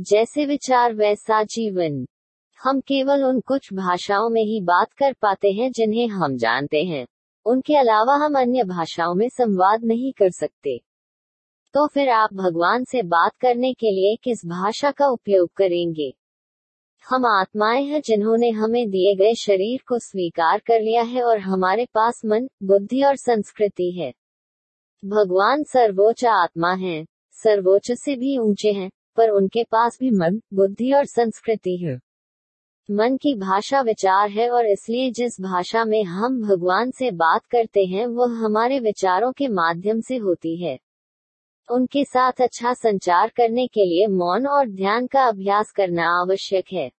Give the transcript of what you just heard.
जैसे विचार वैसा जीवन। हम केवल उन कुछ भाषाओं में ही बात कर पाते हैं जिन्हें हम जानते हैं। उनके अलावा हम अन्य भाषाओं में संवाद नहीं कर सकते। तो फिर आप भगवान से बात करने के लिए किस भाषा का उपयोग करेंगे? हम आत्माएँ हैं जिन्होंने हमें दिए गए शरीर को स्वीकार कर लिया है और हमारे पास मन, बुद्धि और संस्कृति है। भगवान सर्वोच्च आत्मा है। सर्वोच्च से भी ऊँचे हैं। पर उनके पास भी मन, बुद्धि और संस्कृति है। मन की भाषा विचार है और इसलिए जिस भाषा में हम भगवान से बात करते हैं, वह हमारे विचारों के माध्यम से होती है। उनके साथ अच्छा संचार करने के लिए मौन और ध्यान का अभ्यास करना आवश्यक है।